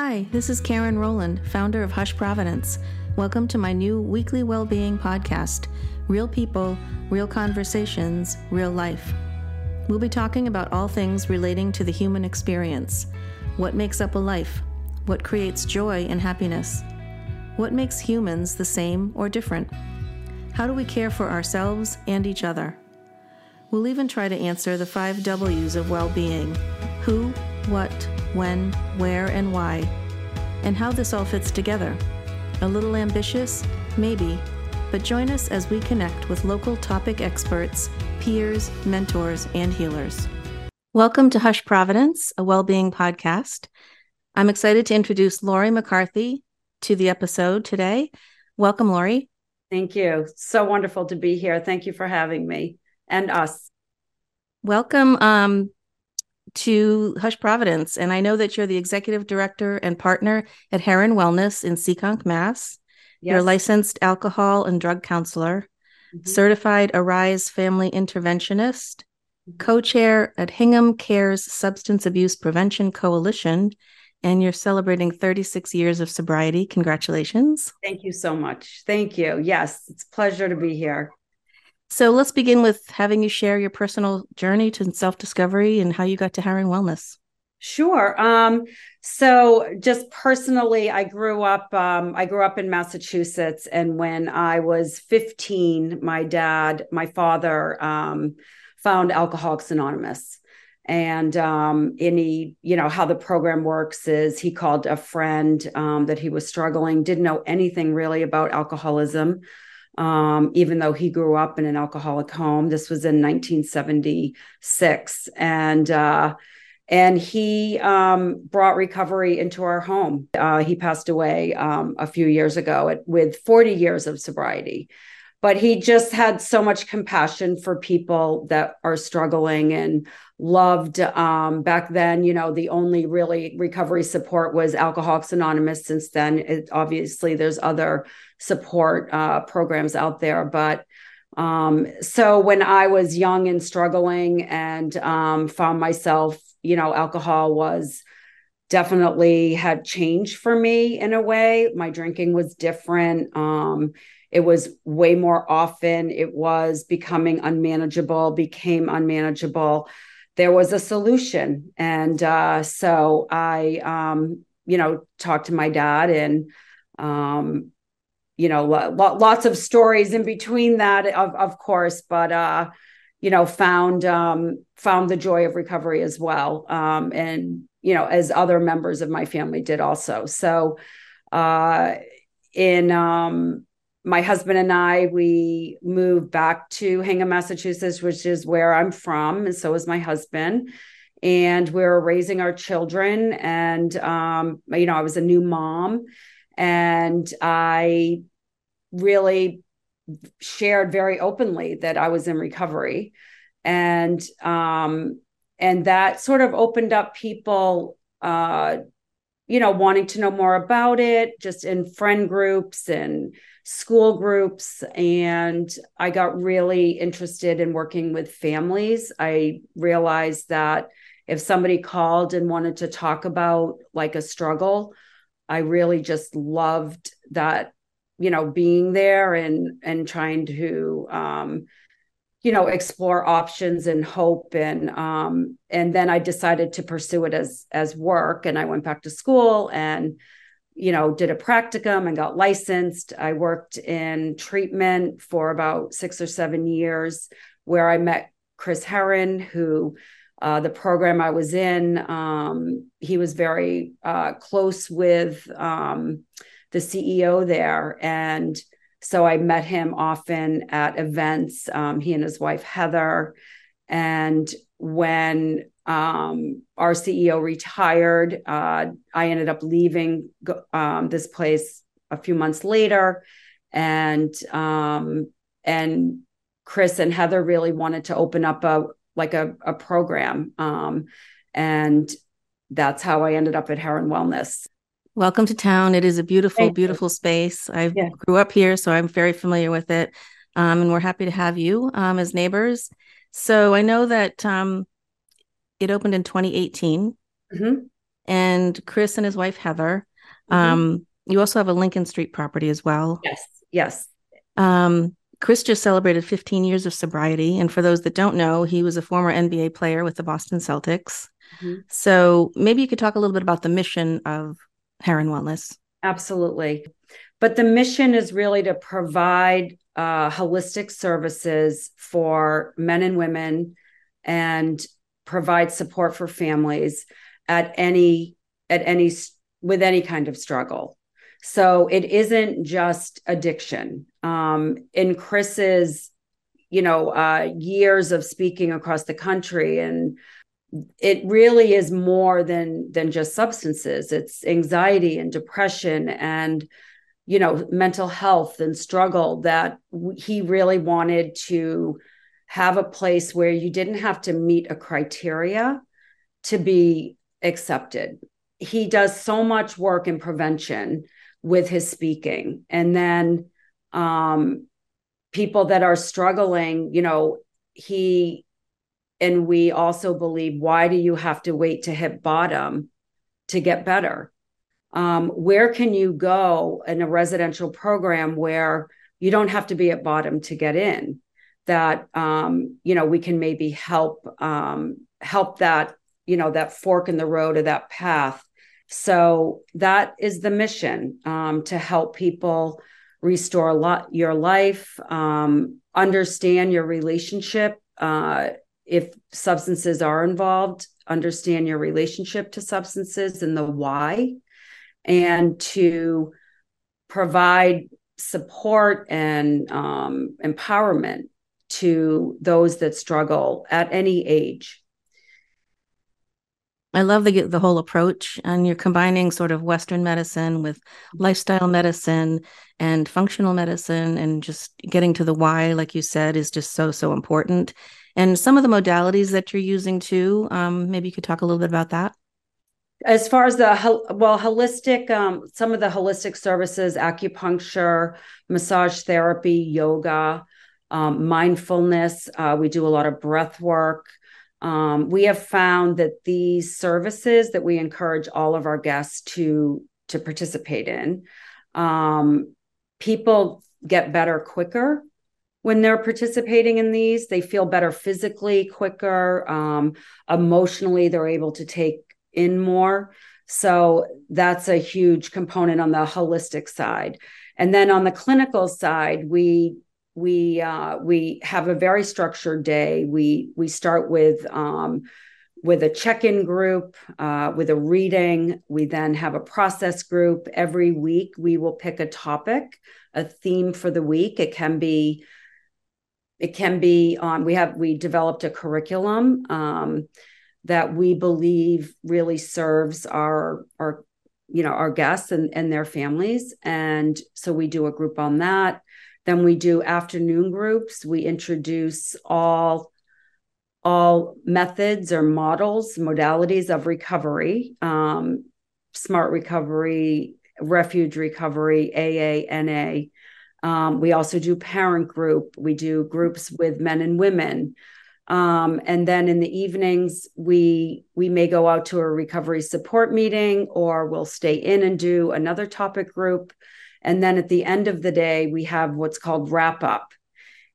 Hi, this is Karen Rowland, founder of Hush Providence. Welcome to my new weekly well-being podcast, Real People, Real Conversations, Real Life. We'll be talking about all things relating to the human experience. What makes up a life? What creates joy and happiness? What makes humans the same or different? How do we care for ourselves and each other? We'll even try to answer the five W's of well being who, what, when, where, and why, and how this all fits together. A little ambitious? Maybe. But join us as we connect with local topic experts, peers, mentors, and healers. Welcome to Hush Providence, a well-being podcast. I'm excited to introduce Lori McCarthy to the episode today. Welcome, Lori. Thank you. So wonderful to be here. Thank you for having me and us. Welcome. Um, to Hush Providence. And I know that you're the executive director and partner at Herren Wellness in Seekonk, Mass. Yes. You're a licensed alcohol and drug counselor, mm-hmm. certified Arise family interventionist, mm-hmm. co chair at Hingham Cares Substance Abuse Prevention Coalition, and you're celebrating 36 years of sobriety. Congratulations. Thank you so much. Thank you. Yes, it's a pleasure to be here. So let's begin with having you share your personal journey to self discovery and how you got to Herren Wellness. Sure. Um, so just personally, I grew up, um, I grew up in Massachusetts. And when I was 15, my dad, my father, um, found Alcoholics Anonymous. And um, any, you know, how the program works is he called a friend um, that he was struggling, didn't know anything really about alcoholism um, even though he grew up in an alcoholic home. This was in 1976, and uh, and he um, brought recovery into our home. Uh, he passed away um, a few years ago at, with 40 years of sobriety. But he just had so much compassion for people that are struggling and loved um, back then you know the only really recovery support was alcoholics anonymous. Since then it, obviously there's other support uh, programs out there but um, so when i was young and struggling and um, found myself you know alcohol was definitely had changed for me in a way. My drinking was different um, it was way more often it was becoming unmanageable became unmanageable there was a solution. And uh, so I, um, you know, talked to my dad and, um, you know, lo- lots of stories in between that, of, of course, but, uh, you know, found, um, found the joy of recovery as well. Um, and, you know, as other members of my family did also. So, uh, in, um, my husband and I, we moved back to Hingham, Massachusetts, which is where I'm from, and so is my husband. And we are raising our children, and um, you know, I was a new mom, and I really shared very openly that I was in recovery, and um, and that sort of opened up people. Uh, you know, wanting to know more about it, just in friend groups and school groups and I got really interested in working with families. I realized that if somebody called and wanted to talk about like a struggle, I really just loved that, you know, being there and and trying to um, you know explore options and hope and um and then I decided to pursue it as as work and I went back to school and you know, did a practicum and got licensed. I worked in treatment for about six or seven years, where I met Chris Herren, who uh, the program I was in, um, he was very uh, close with um, the CEO there. And so I met him often at events, um, he and his wife, Heather. And when um, our CEO retired. Uh, I ended up leaving um, this place a few months later, and um, and Chris and Heather really wanted to open up a like a, a program, um, and that's how I ended up at Herren Wellness. Welcome to town. It is a beautiful, beautiful space. I yeah. grew up here, so I'm very familiar with it, um, and we're happy to have you um, as neighbors. So I know that um, it opened in 2018. Mm-hmm. and Chris and his wife Heather. Mm-hmm. Um, you also have a Lincoln Street property as well. Yes, yes. Um, Chris just celebrated 15 years of sobriety. And for those that don't know, he was a former NBA player with the Boston Celtics. Mm-hmm. So maybe you could talk a little bit about the mission of Herren Wellness. Absolutely. But the mission is really to provide uh, holistic services for men and women and provide support for families at any at any with any kind of struggle. So it isn't just addiction. Um, in chris's you know uh, years of speaking across the country and it really is more than than just substances. It's anxiety and depression and you know mental health and struggle that he really wanted to have a place where you didn't have to meet a criteria to be accepted. He does so much work in prevention with his speaking. And then um people that are struggling you know he and we also believe why do you have to wait to hit bottom to get better? Um, where can you go in a residential program where you don't have to be at bottom to get in that um, you know we can maybe help um, help that you know that fork in the road or that path. So that is the mission um, to help people restore your life um, understand your relationship uh, if substances are involved understand your relationship to substances and the why and to provide support and um, empowerment to those that struggle at any age I love the the whole approach, and you're combining sort of Western medicine with lifestyle medicine and functional medicine, and just getting to the why, like you said, is just so so important. And some of the modalities that you're using too, um, maybe you could talk a little bit about that. As far as the well, holistic, um, some of the holistic services, acupuncture, massage therapy, yoga, um, mindfulness. Uh, we do a lot of breath work. Um, we have found that these services that we encourage all of our guests to to participate in, um, people get better quicker when they're participating in these. They feel better physically quicker, um, emotionally. They're able to take in more. So that's a huge component on the holistic side. And then on the clinical side, we we uh, we have a very structured day. We we start with um, with a check-in group, uh, with a reading. We then have a process group. Every week, we will pick a topic, a theme for the week. It can be it can be on. We have we developed a curriculum um, that we believe really serves our our you know our guests and, and their families and so we do a group on that then we do afternoon groups. We introduce all all methods or models, modalities of recovery, um, smart recovery, refuge recovery, AA, NA. Um, we also do parent group. We do groups with men and women. Um, and then in the evenings, we we may go out to a recovery support meeting, or we'll stay in and do another topic group. And then at the end of the day, we have what's called wrap up.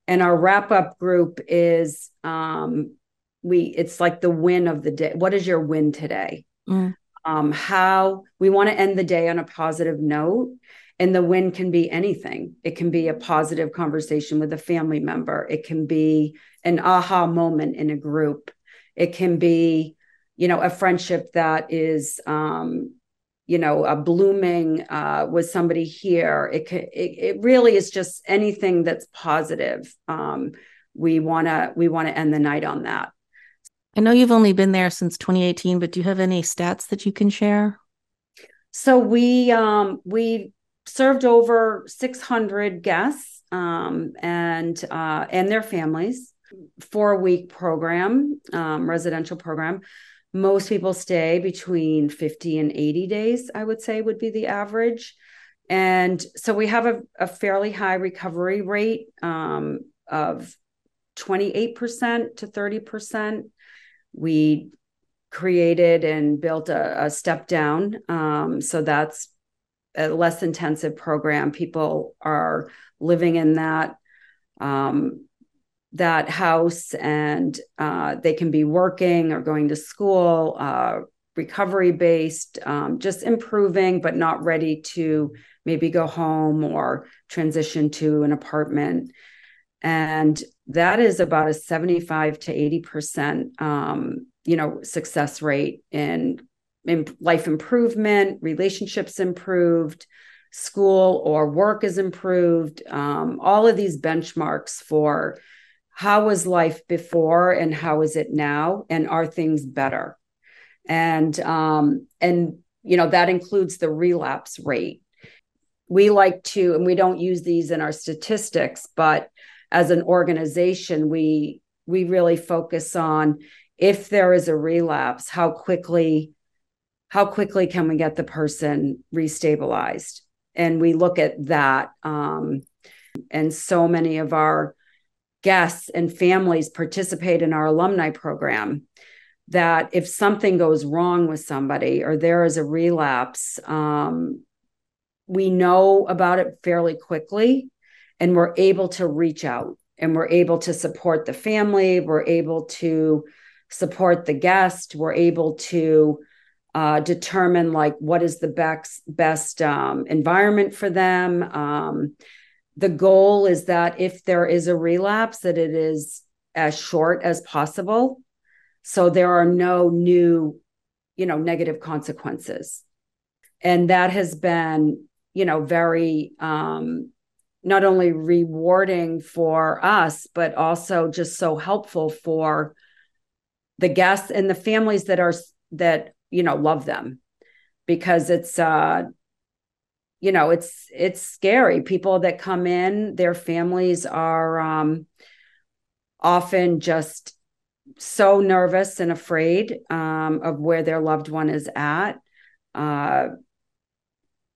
And our wrap up group is um, we it's like the win of the day. What is your win today? Mm. Um, how we want to end the day on a positive note. And the win can be anything. It can be a positive conversation with a family member. It can be an aha moment in a group. It can be, you know, a friendship that is um, you know a blooming uh, with somebody here it, it, it really is just anything that's positive. Um, we want to we want to end the night on that. I know you've only been there since 2018 but do you have any stats that you can share? So we um, we served over 600 guests um, and uh, and their families. Four week program um, residential program most people stay between 50 and 80 days, I would say would be the average. And so we have a, a fairly high recovery rate um, of 28% to 30%. We created and built a, a step down. Um, so that's a less intensive program. People are living in that um, that house, and uh, they can be working or going to school, uh, recovery based, um, just improving, but not ready to maybe go home or transition to an apartment. And that is about a 75 to 80% um, you know success rate in, in life improvement relationships improved school or work is improved um, all of these benchmarks for how was life before and how is it now? And are things better? And um, and you know that includes the relapse rate. We like to and we don't use these in our statistics but as an organization we we really focus on if there is a relapse how quickly how quickly can we get the person restabilized? And we look at that um, and so many of our guests and families participate in our alumni program that if something goes wrong with somebody or there is a relapse um, we know about it fairly quickly and we're able to reach out and we're able to support the family we're able to support the guest we're able to uh, determine like what is the best best um, environment for them um, the goal is that if there is a relapse that it is as short as possible. So there are no new you know negative consequences. And that has been you know very um not only rewarding for us but also just so helpful for the guests and the families that are that you know love them. Because it's uh you know it's it's scary. People that come in their families are um often just so nervous and afraid um, of where their loved one is at uh,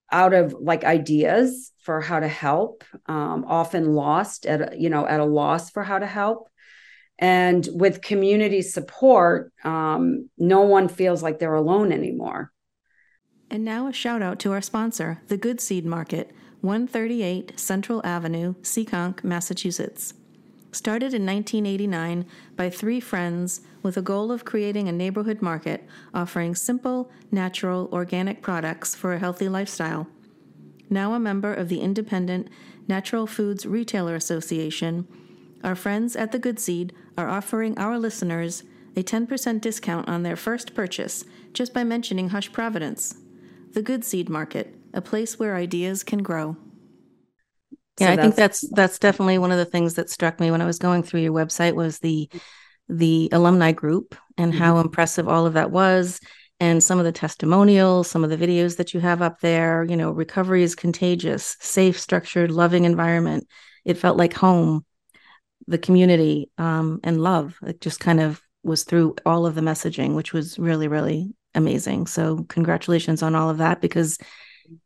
out of like ideas for how to help um, often lost at you know at a loss for how to help. And with community support um, no one feels like they're alone anymore and now a shout out to our sponsor the good seed market 138 central avenue seekonk massachusetts started in 1989 by three friends with a goal of creating a neighborhood market offering simple, natural, organic products for a healthy lifestyle. Now a member of the independent Natural Foods Retailer Association, our friends at The Good Seed are offering our listeners a 10% discount on their first purchase just by mentioning Hush Providence. The Good Seed Market, a place where ideas can grow. Yeah, so I think that's that's definitely one of the things that struck me when I was going through your website was the the alumni group and mm-hmm. how impressive all of that was and some of the testimonials, some of the videos that you have up there, you know, recovery is contagious, safe, structured, loving environment. It felt like home, the community, um, and love. It just kind of was through all of the messaging, which was really, really amazing. So, congratulations on all of that because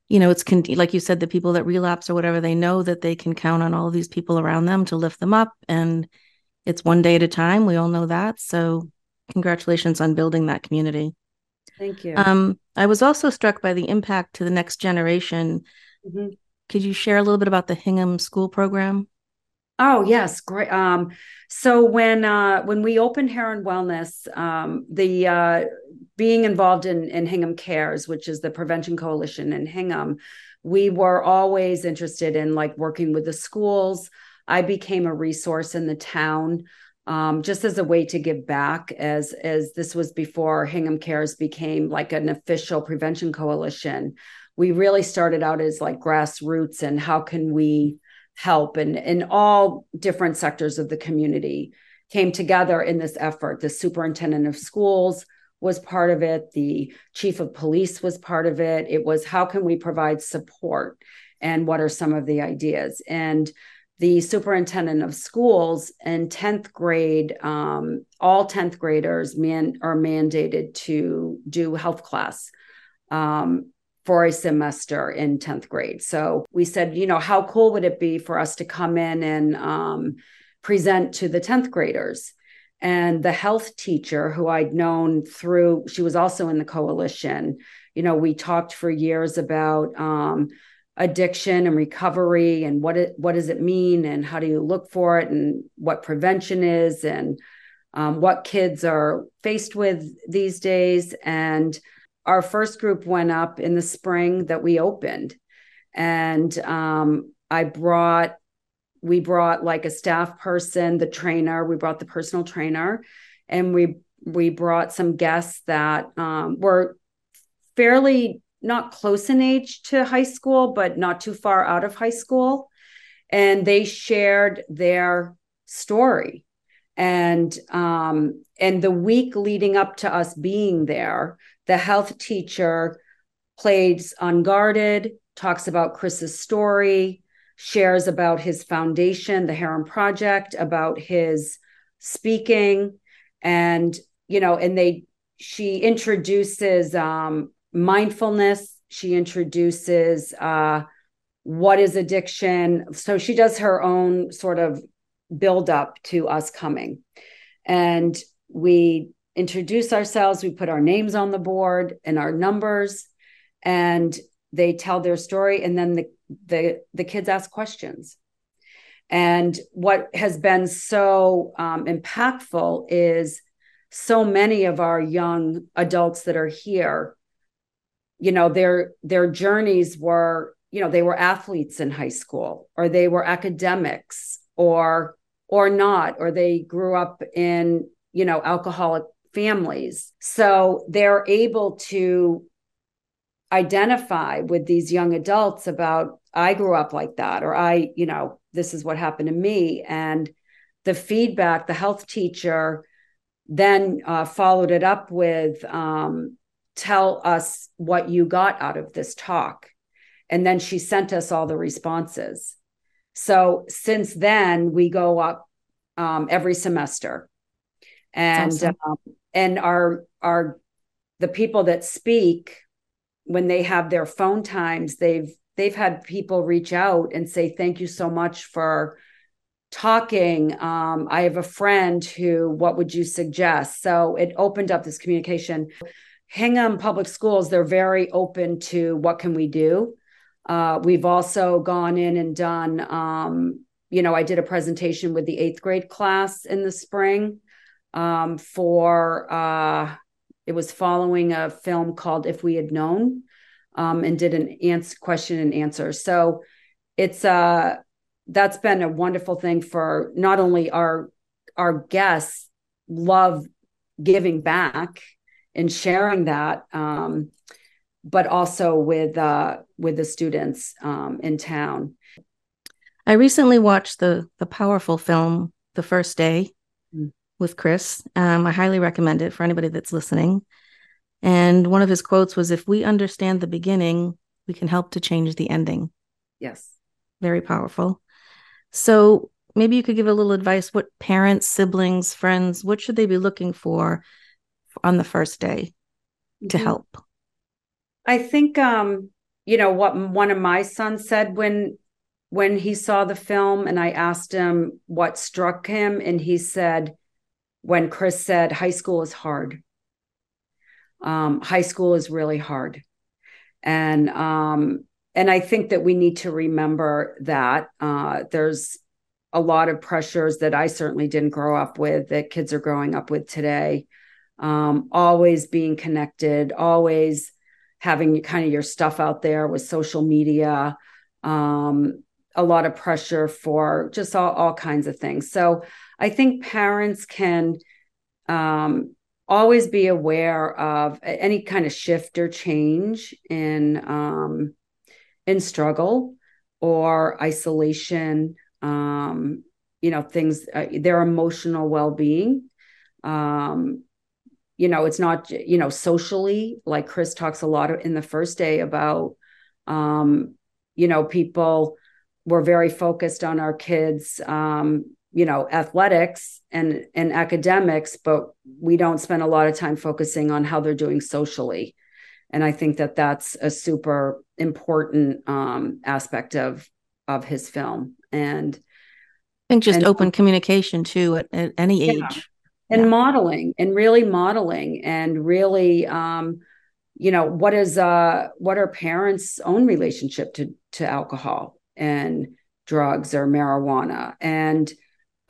you know it's con- like you said the people that relapse or whatever they know that they can count on all of these people around them to lift them up and it's one day at a time. We all know that. So congratulations on building that community. Thank you. Um, i was also struck by the impact to the next generation. Mm-hmm. could you share a little bit about the hingham school program? Oh yes, great. Um, so when uh, when we opened Herren Wellness, um, the uh, being involved in, in Hingham Cares, which is the prevention coalition in Hingham, we were always interested in like working with the schools. I became a resource in the town um, just as a way to give back as as this was before Hingham Cares became like an official prevention coalition. We really started out as like grassroots and how can we help and in all different sectors of the community came together in this effort. The superintendent of schools was part of it, the chief of police was part of it. It was how can we provide support and what are some of the ideas? And the superintendent of schools in 10th grade, um, all 10th graders man, are mandated to do health class. Um, for a semester in 10th grade. So we said, you know, how cool would it be for us to come in and um, present to the 10th graders? And the health teacher who I'd known through, she was also in the coalition. You know, we talked for years about um, addiction and recovery and what it what does it mean and how do you look for it and what prevention is and um, what kids are faced with these days. And our first group went up in the spring that we opened, and um, I brought we brought like a staff person, the trainer, we brought the personal trainer, and we we brought some guests that um, were fairly not close in age to high school, but not too far out of high school. And they shared their story. And um, and the week leading up to us being there, the health teacher plays unguarded, talks about Chris's story, shares about his foundation, the Herren Project, about his speaking, and you know, and they she introduces um, mindfulness. She introduces uh, what is addiction. So she does her own sort of build up to us coming, and we introduce ourselves. We put our names on the board and our numbers, and they tell their story, and then the the the kids ask questions. And what has been so um, impactful is so many of our young adults that are here you know their their journeys were you know they were athletes in high school or they were academics or or not or they grew up in you know alcoholic families. So they're able to identify with these young adults about I grew up like that, or I, you know, this is what happened to me. And the feedback, the health teacher then uh, followed it up with um, tell us what you got out of this talk. And then she sent us all the responses. So since then, we go up um, every semester. And awesome. um, and our our the people that speak when they have their phone times, they've they've had people reach out and say thank you so much for talking. Um, i have a friend who what would you suggest? So it opened up this communication. Hingham public schools they're very open to what can we do. Uh, we've also gone in and done um, you know i did a presentation with the eighth grade class in the spring um, for uh, it was following a film called if we had known um, and did an answer question and answer. So it's uh that's been a wonderful thing for not only our our guests love giving back and sharing that um, but also with uh, with the students um, in town. I recently watched the the powerful film The First Day mm-hmm. with Chris. Um, I highly recommend it for anybody that's listening. And one of his quotes was If we understand the beginning, we can help to change the ending. Yes. Very powerful. So maybe you could give a little advice. What parents, siblings, friends, what should they be looking for on the first day to mm-hmm. help? I think, um, you know, what one of my sons said when when he saw the film and I asked him what struck him and he said when Chris said high school is hard um, high school is really hard. And um, and i think that we need to remember that uh, there's a lot of pressures that i certainly didn't grow up with that kids are growing up with today. Um, always being connected always having kind of your stuff out there with social media um, a lot of pressure for just all, all kinds of things. So i think parents can um, always be aware of any kind of shift or change in um, in struggle or isolation um, you know things uh, their emotional well-being. Um, you know it's not you know socially like chris talks a lot in the first day about um, you know people were very focused on our kids um, you know athletics and and academics but we don't spend a lot of time focusing on how they're doing socially. And i think that that's a super important um, aspect of of his film. And i think just and, open communication too at, at any age. And yeah. modeling and really modeling and really um you know what is uh what are parents own relationship to to alcohol and drugs or marijuana? And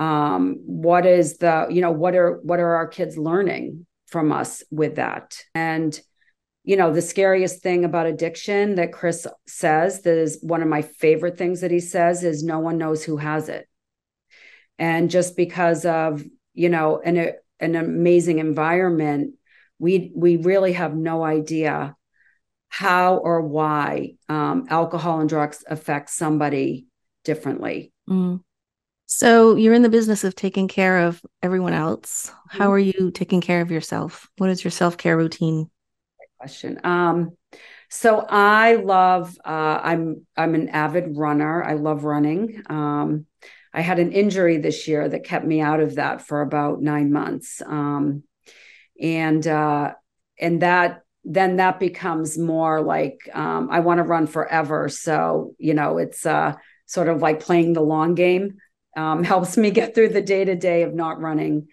um what is the you know what are what are our kids learning from us with that? And you know the scariest thing about addiction that chris says that is one of my favorite things that he says is no one knows who has it. And just because of you know an, an amazing environment we we really have no idea how or why um, alcohol and drugs affect somebody differently. Mm. So you're in the business of taking care of everyone else how mm-hmm. are you taking care of yourself what is your self-care routine Great question um, so i love uh, i'm i'm an avid runner i love running um, I had an injury this year that kept me out of that for about nine months. Um, and uh, and that then that becomes more like um, I want to run forever. So you know, it's uh, sort of like playing the long game. Um, helps me get through the day to day of not running.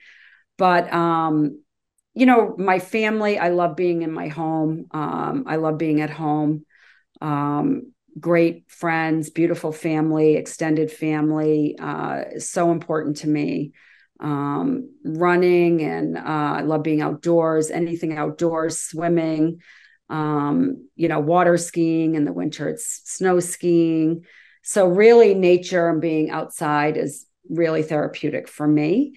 But um, you know, my family, I love being in my home. Um, I love being at home. Um, great friends, beautiful family, extended family, uh, so important to me. Um, running and uh, I love being outdoors, anything outdoors, swimming, um, you know, water skiing in the winter, it's snow skiing. So, really, nature and being outside is really therapeutic for me.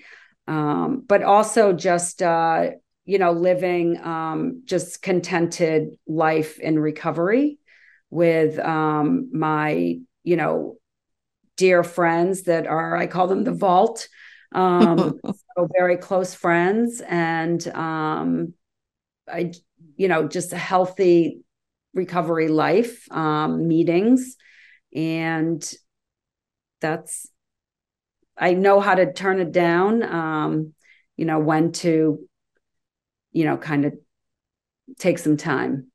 Um, but also just, uh, you know, living um, just contented life in recovery with um, my, you know, dear friends that are, I call them the vault. Um, so very close friends. And um, I, you know, just a healthy recovery life, um, meetings. And that's, I know how to turn it down, um, you know, when to, you know, kind of take some time.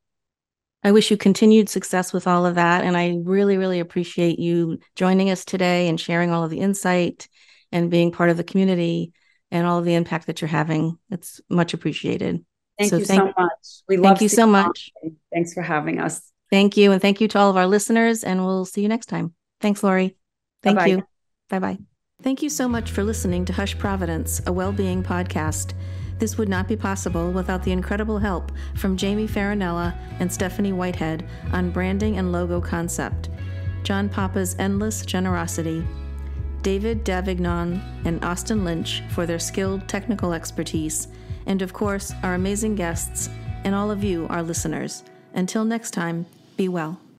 I wish you continued success with all of that. And I really, really appreciate you joining us today and sharing all of the insight and being part of the community and all of the impact that you're having. It's much appreciated. Thank so you thank, so much. We love you so much. Thanks for having us. Thank you. And thank you to all of our listeners. And we'll see you next time. Thanks, Lori. Thank Bye-bye. you. Bye bye. Thank you so much for listening to Hush Providence, a well being podcast. This would not be possible without the incredible help from Jamie Farinella and Stephanie Whitehead on branding and logo concept, John Papa's endless generosity, David Davignon and Austin Lynch for their skilled technical expertise, and of course, our amazing guests and all of you, our listeners. Until next time, be well.